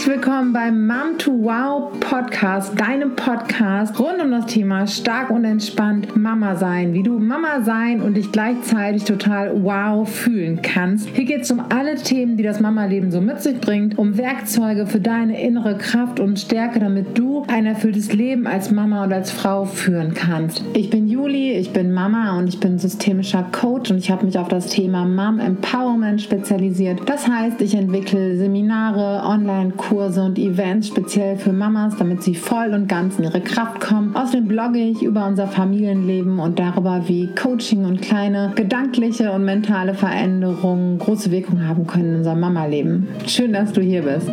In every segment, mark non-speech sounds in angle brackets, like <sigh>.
Herzlich willkommen beim Mom to Wow Podcast, deinem Podcast rund um das Thema stark und entspannt Mama sein, wie du Mama sein und dich gleichzeitig total wow fühlen kannst. Hier geht es um alle Themen, die das Mama-Leben so mit sich bringt, um Werkzeuge für deine innere Kraft und Stärke, damit du ein erfülltes Leben als Mama und als Frau führen kannst. Ich bin Juli, ich bin Mama und ich bin systemischer Coach und ich habe mich auf das Thema Mom Empowerment spezialisiert. Das heißt, ich entwickle Seminare, Online-Kurse und Events speziell für Mamas, damit sie voll und ganz in ihre Kraft kommen. Außerdem blogge ich über unser Familienleben und darüber, wie Coaching und kleine gedankliche und mentale Veränderungen große Wirkung haben können in unserem Mama-Leben. Schön, dass du hier bist.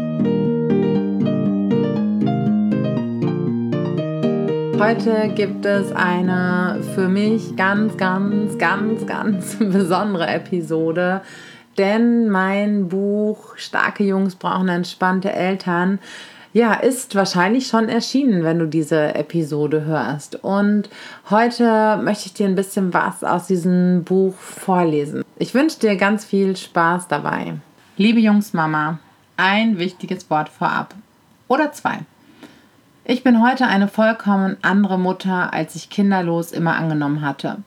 Heute gibt es eine für mich ganz, ganz, ganz, ganz <laughs> besondere Episode, denn mein Buch Starke Jungs brauchen entspannte Eltern ja, ist wahrscheinlich schon erschienen, wenn du diese Episode hörst. Und heute möchte ich dir ein bisschen was aus diesem Buch vorlesen. Ich wünsche dir ganz viel Spaß dabei. Liebe Jungsmama, ein wichtiges Wort vorab. Oder zwei. Ich bin heute eine vollkommen andere Mutter, als ich kinderlos immer angenommen hatte.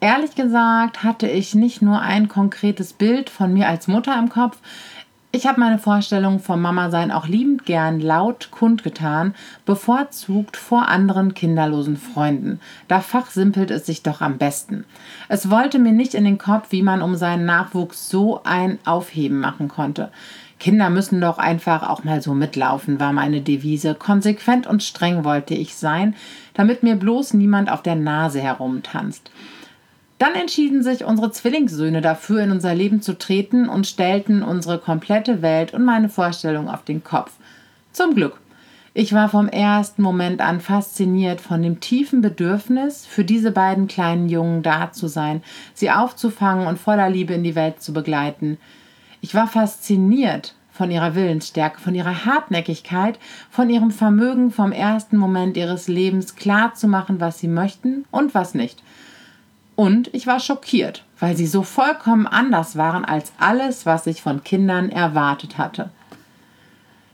Ehrlich gesagt hatte ich nicht nur ein konkretes Bild von mir als Mutter im Kopf, ich habe meine Vorstellung vom Mama-Sein auch liebend gern laut kundgetan, bevorzugt vor anderen kinderlosen Freunden. Da fachsimpelt es sich doch am besten. Es wollte mir nicht in den Kopf, wie man um seinen Nachwuchs so ein Aufheben machen konnte. Kinder müssen doch einfach auch mal so mitlaufen, war meine Devise. Konsequent und streng wollte ich sein, damit mir bloß niemand auf der Nase herumtanzt. Dann entschieden sich unsere Zwillingssöhne dafür, in unser Leben zu treten und stellten unsere komplette Welt und meine Vorstellung auf den Kopf. Zum Glück. Ich war vom ersten Moment an fasziniert von dem tiefen Bedürfnis, für diese beiden kleinen Jungen da zu sein, sie aufzufangen und voller Liebe in die Welt zu begleiten. Ich war fasziniert von ihrer Willensstärke, von ihrer Hartnäckigkeit, von ihrem Vermögen, vom ersten Moment ihres Lebens klar zu machen, was sie möchten und was nicht. Und ich war schockiert, weil sie so vollkommen anders waren als alles, was ich von Kindern erwartet hatte.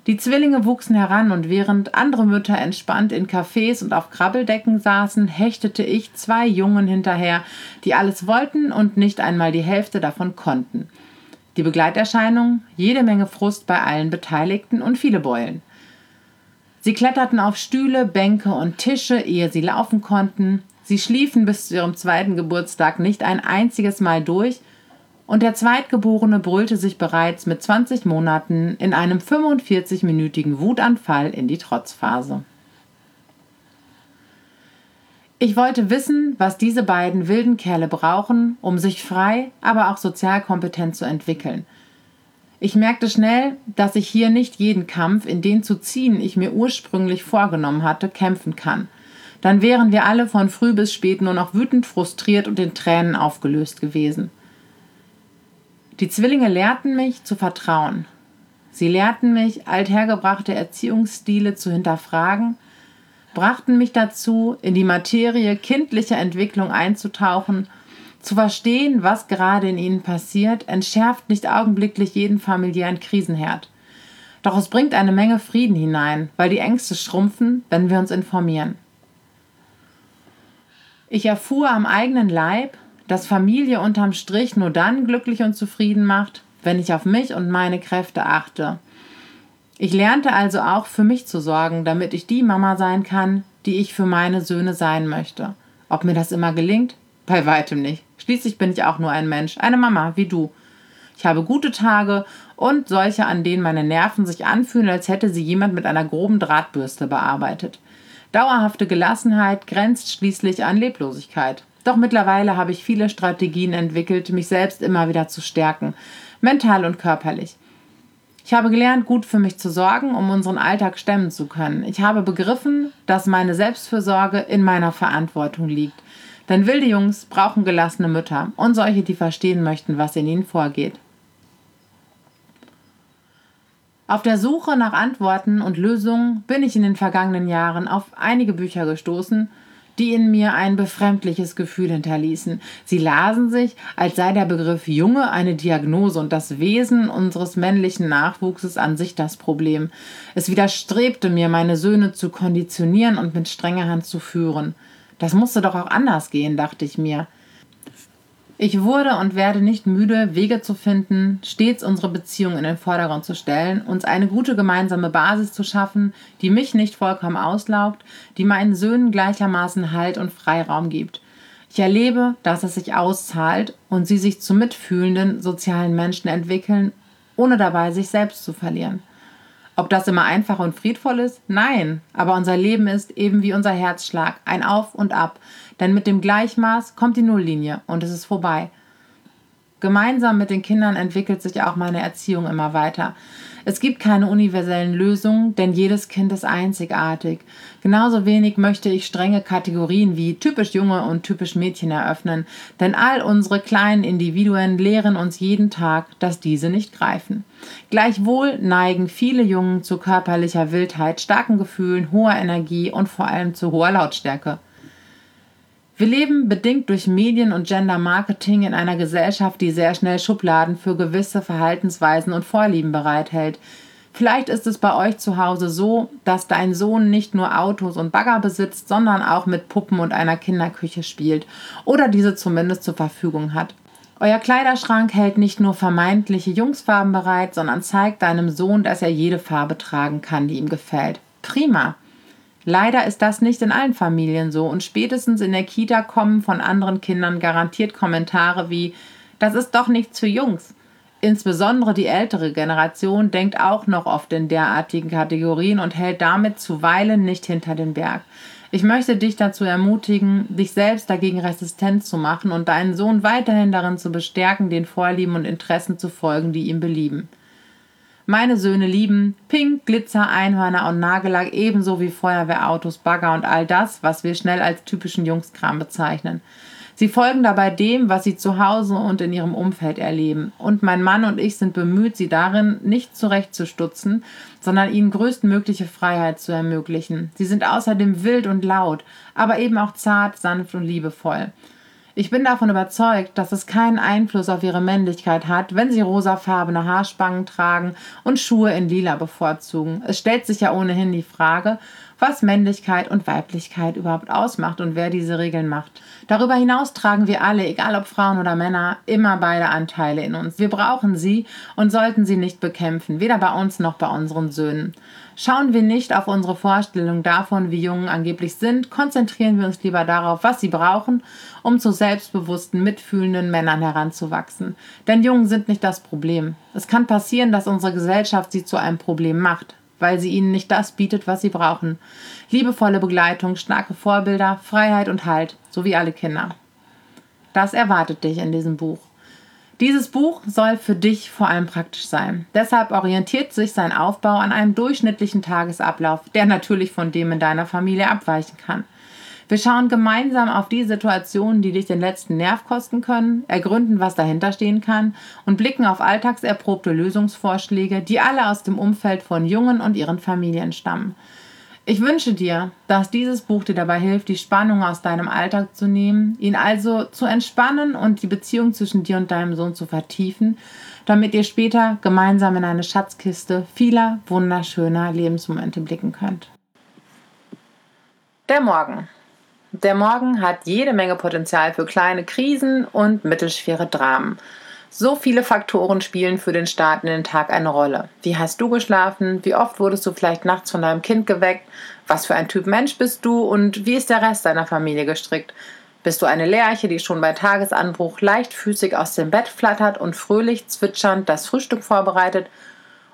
Die Zwillinge wuchsen heran und während andere Mütter entspannt in Cafés und auf Krabbeldecken saßen, hechtete ich zwei Jungen hinterher, die alles wollten und nicht einmal die Hälfte davon konnten. Die Begleiterscheinung, jede Menge Frust bei allen Beteiligten und viele Beulen. Sie kletterten auf Stühle, Bänke und Tische, ehe sie laufen konnten, Sie schliefen bis zu ihrem zweiten Geburtstag nicht ein einziges Mal durch und der Zweitgeborene brüllte sich bereits mit 20 Monaten in einem 45-minütigen Wutanfall in die Trotzphase. Ich wollte wissen, was diese beiden wilden Kerle brauchen, um sich frei, aber auch sozial kompetent zu entwickeln. Ich merkte schnell, dass ich hier nicht jeden Kampf, in den zu ziehen ich mir ursprünglich vorgenommen hatte, kämpfen kann dann wären wir alle von früh bis spät nur noch wütend, frustriert und in Tränen aufgelöst gewesen. Die Zwillinge lehrten mich zu vertrauen. Sie lehrten mich, althergebrachte Erziehungsstile zu hinterfragen, brachten mich dazu, in die Materie kindlicher Entwicklung einzutauchen, zu verstehen, was gerade in ihnen passiert, entschärft nicht augenblicklich jeden familiären Krisenherd. Doch es bringt eine Menge Frieden hinein, weil die Ängste schrumpfen, wenn wir uns informieren. Ich erfuhr am eigenen Leib, dass Familie unterm Strich nur dann glücklich und zufrieden macht, wenn ich auf mich und meine Kräfte achte. Ich lernte also auch für mich zu sorgen, damit ich die Mama sein kann, die ich für meine Söhne sein möchte. Ob mir das immer gelingt? Bei weitem nicht. Schließlich bin ich auch nur ein Mensch, eine Mama wie du. Ich habe gute Tage und solche, an denen meine Nerven sich anfühlen, als hätte sie jemand mit einer groben Drahtbürste bearbeitet. Dauerhafte Gelassenheit grenzt schließlich an Leblosigkeit. Doch mittlerweile habe ich viele Strategien entwickelt, mich selbst immer wieder zu stärken, mental und körperlich. Ich habe gelernt, gut für mich zu sorgen, um unseren Alltag stemmen zu können. Ich habe begriffen, dass meine Selbstfürsorge in meiner Verantwortung liegt. Denn wilde Jungs brauchen gelassene Mütter und solche, die verstehen möchten, was in ihnen vorgeht. Auf der Suche nach Antworten und Lösungen bin ich in den vergangenen Jahren auf einige Bücher gestoßen, die in mir ein befremdliches Gefühl hinterließen. Sie lasen sich, als sei der Begriff Junge eine Diagnose und das Wesen unseres männlichen Nachwuchses an sich das Problem. Es widerstrebte mir, meine Söhne zu konditionieren und mit strenger Hand zu führen. Das musste doch auch anders gehen, dachte ich mir. Ich wurde und werde nicht müde, Wege zu finden, stets unsere Beziehung in den Vordergrund zu stellen, uns eine gute gemeinsame Basis zu schaffen, die mich nicht vollkommen auslaugt, die meinen Söhnen gleichermaßen Halt und Freiraum gibt. Ich erlebe, dass es sich auszahlt und sie sich zu mitfühlenden sozialen Menschen entwickeln, ohne dabei sich selbst zu verlieren. Ob das immer einfach und friedvoll ist? Nein, aber unser Leben ist eben wie unser Herzschlag, ein Auf und Ab, denn mit dem Gleichmaß kommt die Nulllinie und es ist vorbei. Gemeinsam mit den Kindern entwickelt sich auch meine Erziehung immer weiter. Es gibt keine universellen Lösungen, denn jedes Kind ist einzigartig. Genauso wenig möchte ich strenge Kategorien wie typisch Junge und typisch Mädchen eröffnen, denn all unsere kleinen Individuen lehren uns jeden Tag, dass diese nicht greifen. Gleichwohl neigen viele Jungen zu körperlicher Wildheit, starken Gefühlen, hoher Energie und vor allem zu hoher Lautstärke. Wir leben bedingt durch Medien und Gender Marketing in einer Gesellschaft, die sehr schnell Schubladen für gewisse Verhaltensweisen und Vorlieben bereithält. Vielleicht ist es bei euch zu Hause so, dass dein Sohn nicht nur Autos und Bagger besitzt, sondern auch mit Puppen und einer Kinderküche spielt oder diese zumindest zur Verfügung hat. Euer Kleiderschrank hält nicht nur vermeintliche Jungsfarben bereit, sondern zeigt deinem Sohn, dass er jede Farbe tragen kann, die ihm gefällt. Prima. Leider ist das nicht in allen Familien so und spätestens in der Kita kommen von anderen Kindern garantiert Kommentare wie das ist doch nichts für Jungs. Insbesondere die ältere Generation denkt auch noch oft in derartigen Kategorien und hält damit zuweilen nicht hinter den Berg. Ich möchte dich dazu ermutigen, dich selbst dagegen resistent zu machen und deinen Sohn weiterhin darin zu bestärken, den Vorlieben und Interessen zu folgen, die ihm belieben. Meine Söhne lieben Pink, Glitzer, Einhörner und Nagellack ebenso wie Feuerwehrautos, Bagger und all das, was wir schnell als typischen Jungskram bezeichnen. Sie folgen dabei dem, was sie zu Hause und in ihrem Umfeld erleben. Und mein Mann und ich sind bemüht, sie darin nicht zurechtzustutzen, sondern ihnen größtmögliche Freiheit zu ermöglichen. Sie sind außerdem wild und laut, aber eben auch zart, sanft und liebevoll. Ich bin davon überzeugt, dass es keinen Einfluss auf ihre Männlichkeit hat, wenn sie rosafarbene Haarspangen tragen und Schuhe in lila bevorzugen. Es stellt sich ja ohnehin die Frage, was Männlichkeit und Weiblichkeit überhaupt ausmacht und wer diese Regeln macht. Darüber hinaus tragen wir alle, egal ob Frauen oder Männer, immer beide Anteile in uns. Wir brauchen sie und sollten sie nicht bekämpfen, weder bei uns noch bei unseren Söhnen. Schauen wir nicht auf unsere Vorstellung davon, wie Jungen angeblich sind, konzentrieren wir uns lieber darauf, was sie brauchen, um zu selbstbewussten, mitfühlenden Männern heranzuwachsen. Denn Jungen sind nicht das Problem. Es kann passieren, dass unsere Gesellschaft sie zu einem Problem macht weil sie ihnen nicht das bietet, was sie brauchen. Liebevolle Begleitung, starke Vorbilder, Freiheit und Halt, so wie alle Kinder. Das erwartet dich in diesem Buch. Dieses Buch soll für dich vor allem praktisch sein. Deshalb orientiert sich sein Aufbau an einem durchschnittlichen Tagesablauf, der natürlich von dem in deiner Familie abweichen kann. Wir schauen gemeinsam auf die Situationen, die dich den letzten Nerv kosten können, ergründen, was dahinter stehen kann und blicken auf alltagserprobte Lösungsvorschläge, die alle aus dem Umfeld von Jungen und ihren Familien stammen. Ich wünsche dir, dass dieses Buch dir dabei hilft, die Spannung aus deinem Alltag zu nehmen, ihn also zu entspannen und die Beziehung zwischen dir und deinem Sohn zu vertiefen, damit ihr später gemeinsam in eine Schatzkiste vieler wunderschöner Lebensmomente blicken könnt. Der Morgen. Der Morgen hat jede Menge Potenzial für kleine Krisen und mittelschwere Dramen. So viele Faktoren spielen für den Start in den Tag eine Rolle. Wie hast du geschlafen? Wie oft wurdest du vielleicht nachts von deinem Kind geweckt? Was für ein Typ Mensch bist du? Und wie ist der Rest deiner Familie gestrickt? Bist du eine Lerche, die schon bei Tagesanbruch leichtfüßig aus dem Bett flattert und fröhlich zwitschernd das Frühstück vorbereitet?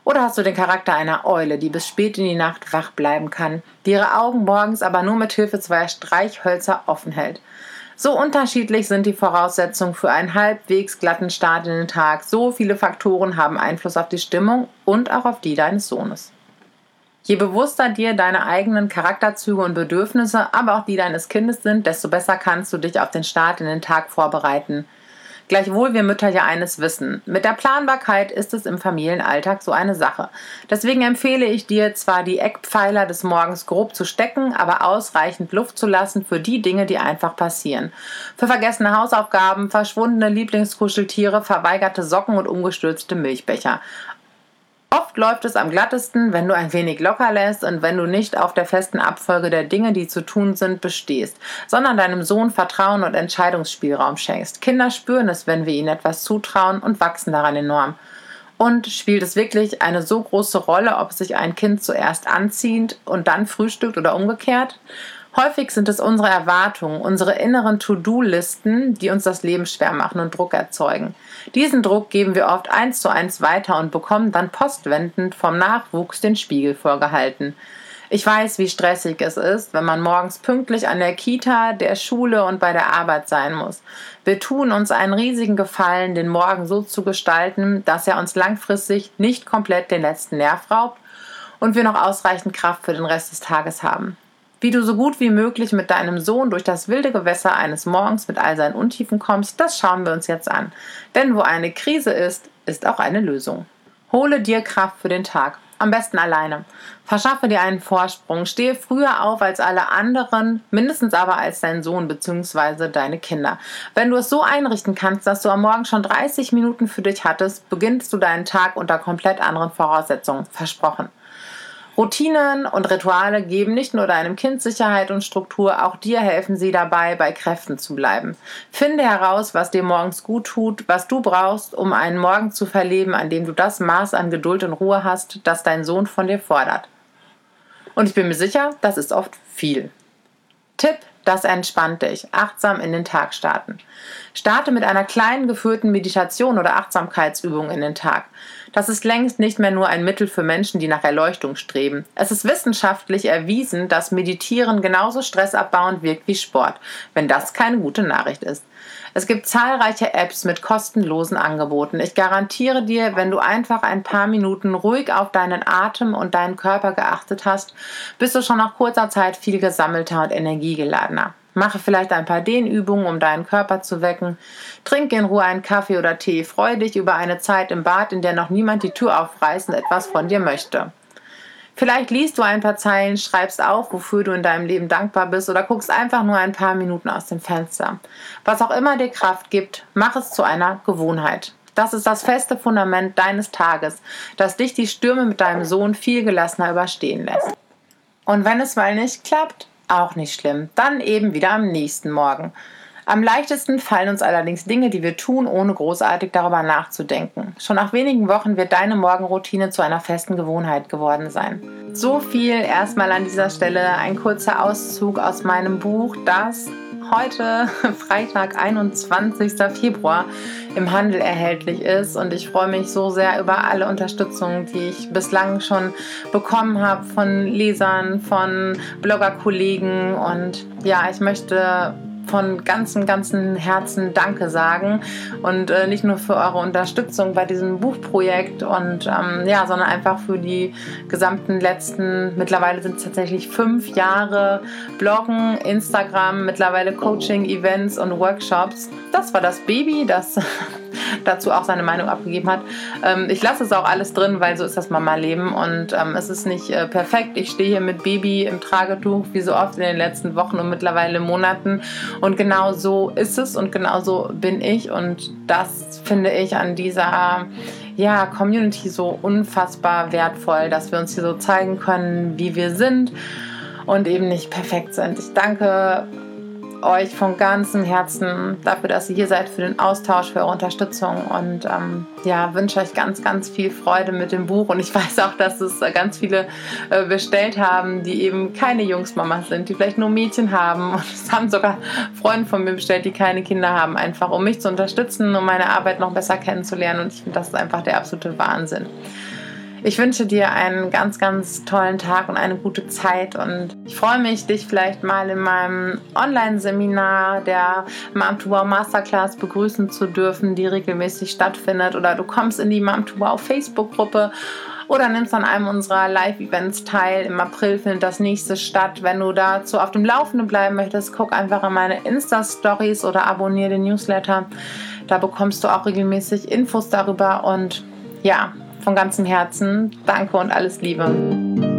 Oder hast du den Charakter einer Eule, die bis spät in die Nacht wach bleiben kann, die ihre Augen morgens aber nur mit Hilfe zweier Streichhölzer offen hält? So unterschiedlich sind die Voraussetzungen für einen halbwegs glatten Start in den Tag. So viele Faktoren haben Einfluss auf die Stimmung und auch auf die deines Sohnes. Je bewusster dir deine eigenen Charakterzüge und Bedürfnisse, aber auch die deines Kindes sind, desto besser kannst du dich auf den Start in den Tag vorbereiten. Gleichwohl wir Mütter ja eines wissen. Mit der Planbarkeit ist es im Familienalltag so eine Sache. Deswegen empfehle ich dir zwar die Eckpfeiler des Morgens grob zu stecken, aber ausreichend Luft zu lassen für die Dinge, die einfach passieren. Für vergessene Hausaufgaben, verschwundene Lieblingskuscheltiere, verweigerte Socken und umgestürzte Milchbecher. Oft läuft es am glattesten, wenn du ein wenig locker lässt und wenn du nicht auf der festen Abfolge der Dinge, die zu tun sind, bestehst, sondern deinem Sohn Vertrauen und Entscheidungsspielraum schenkst. Kinder spüren es, wenn wir ihnen etwas zutrauen und wachsen daran enorm. Und spielt es wirklich eine so große Rolle, ob sich ein Kind zuerst anzieht und dann frühstückt oder umgekehrt? Häufig sind es unsere Erwartungen, unsere inneren To-Do-Listen, die uns das Leben schwer machen und Druck erzeugen. Diesen Druck geben wir oft eins zu eins weiter und bekommen dann postwendend vom Nachwuchs den Spiegel vorgehalten. Ich weiß, wie stressig es ist, wenn man morgens pünktlich an der Kita, der Schule und bei der Arbeit sein muss. Wir tun uns einen riesigen Gefallen, den Morgen so zu gestalten, dass er uns langfristig nicht komplett den letzten Nerv raubt und wir noch ausreichend Kraft für den Rest des Tages haben. Wie du so gut wie möglich mit deinem Sohn durch das wilde Gewässer eines Morgens mit all seinen Untiefen kommst, das schauen wir uns jetzt an. Denn wo eine Krise ist, ist auch eine Lösung. Hole dir Kraft für den Tag. Am besten alleine. Verschaffe dir einen Vorsprung. Stehe früher auf als alle anderen, mindestens aber als dein Sohn bzw. deine Kinder. Wenn du es so einrichten kannst, dass du am Morgen schon 30 Minuten für dich hattest, beginnst du deinen Tag unter komplett anderen Voraussetzungen. Versprochen. Routinen und Rituale geben nicht nur deinem Kind Sicherheit und Struktur, auch dir helfen sie dabei, bei Kräften zu bleiben. Finde heraus, was dir morgens gut tut, was du brauchst, um einen Morgen zu verleben, an dem du das Maß an Geduld und Ruhe hast, das dein Sohn von dir fordert. Und ich bin mir sicher, das ist oft viel. Tipp das entspannt dich. Achtsam in den Tag starten. Starte mit einer kleinen geführten Meditation oder Achtsamkeitsübung in den Tag. Das ist längst nicht mehr nur ein Mittel für Menschen, die nach Erleuchtung streben. Es ist wissenschaftlich erwiesen, dass Meditieren genauso stressabbauend wirkt wie Sport, wenn das keine gute Nachricht ist. Es gibt zahlreiche Apps mit kostenlosen Angeboten. Ich garantiere dir, wenn du einfach ein paar Minuten ruhig auf deinen Atem und deinen Körper geachtet hast, bist du schon nach kurzer Zeit viel gesammelter und energiegeladener. Mache vielleicht ein paar Dehnübungen, um deinen Körper zu wecken. Trinke in Ruhe einen Kaffee oder Tee. Freue dich über eine Zeit im Bad, in der noch niemand die Tür aufreißen etwas von dir möchte. Vielleicht liest du ein paar Zeilen, schreibst auf, wofür du in deinem Leben dankbar bist oder guckst einfach nur ein paar Minuten aus dem Fenster. Was auch immer dir Kraft gibt, mach es zu einer Gewohnheit. Das ist das feste Fundament deines Tages, das dich die Stürme mit deinem Sohn viel gelassener überstehen lässt. Und wenn es mal nicht klappt, auch nicht schlimm. Dann eben wieder am nächsten Morgen. Am leichtesten fallen uns allerdings Dinge, die wir tun, ohne großartig darüber nachzudenken. Schon nach wenigen Wochen wird deine Morgenroutine zu einer festen Gewohnheit geworden sein. So viel erstmal an dieser Stelle ein kurzer Auszug aus meinem Buch, das heute <laughs> Freitag, 21. Februar im Handel erhältlich ist. Und ich freue mich so sehr über alle Unterstützung, die ich bislang schon bekommen habe von Lesern, von Bloggerkollegen. Und ja, ich möchte von ganzem, ganzem Herzen Danke sagen und äh, nicht nur für eure Unterstützung bei diesem Buchprojekt und ähm, ja, sondern einfach für die gesamten letzten, mittlerweile sind es tatsächlich fünf Jahre Bloggen, Instagram, mittlerweile Coaching, Events und Workshops. Das war das Baby, das <laughs> dazu auch seine Meinung abgegeben hat. Ähm, ich lasse es auch alles drin, weil so ist das Mama-Leben und ähm, es ist nicht äh, perfekt. Ich stehe hier mit Baby im Tragetuch, wie so oft in den letzten Wochen und mittlerweile Monaten und genau so ist es und genau so bin ich und das finde ich an dieser ja, Community so unfassbar wertvoll, dass wir uns hier so zeigen können, wie wir sind und eben nicht perfekt sind. Ich danke euch von ganzem Herzen dafür, dass ihr hier seid, für den Austausch, für eure Unterstützung und ähm, ja, wünsche euch ganz, ganz viel Freude mit dem Buch. Und ich <laughs> weiß auch, dass es ganz viele äh, bestellt haben, die eben keine Jungsmamas sind, die vielleicht nur Mädchen haben. Und es haben sogar Freunde von mir bestellt, die keine Kinder haben, einfach um mich zu unterstützen, um meine Arbeit noch besser kennenzulernen. Und ich finde, das ist einfach der absolute Wahnsinn. Ich wünsche dir einen ganz, ganz tollen Tag und eine gute Zeit und ich freue mich, dich vielleicht mal in meinem Online-Seminar der Mom to Wow Masterclass begrüßen zu dürfen, die regelmäßig stattfindet oder du kommst in die Mom to Wow Facebook-Gruppe oder nimmst an einem unserer Live-Events teil. Im April findet das nächste statt. Wenn du dazu auf dem Laufenden bleiben möchtest, guck einfach in meine Insta-Stories oder abonniere den Newsletter. Da bekommst du auch regelmäßig Infos darüber und ja, von ganzem Herzen danke und alles Liebe.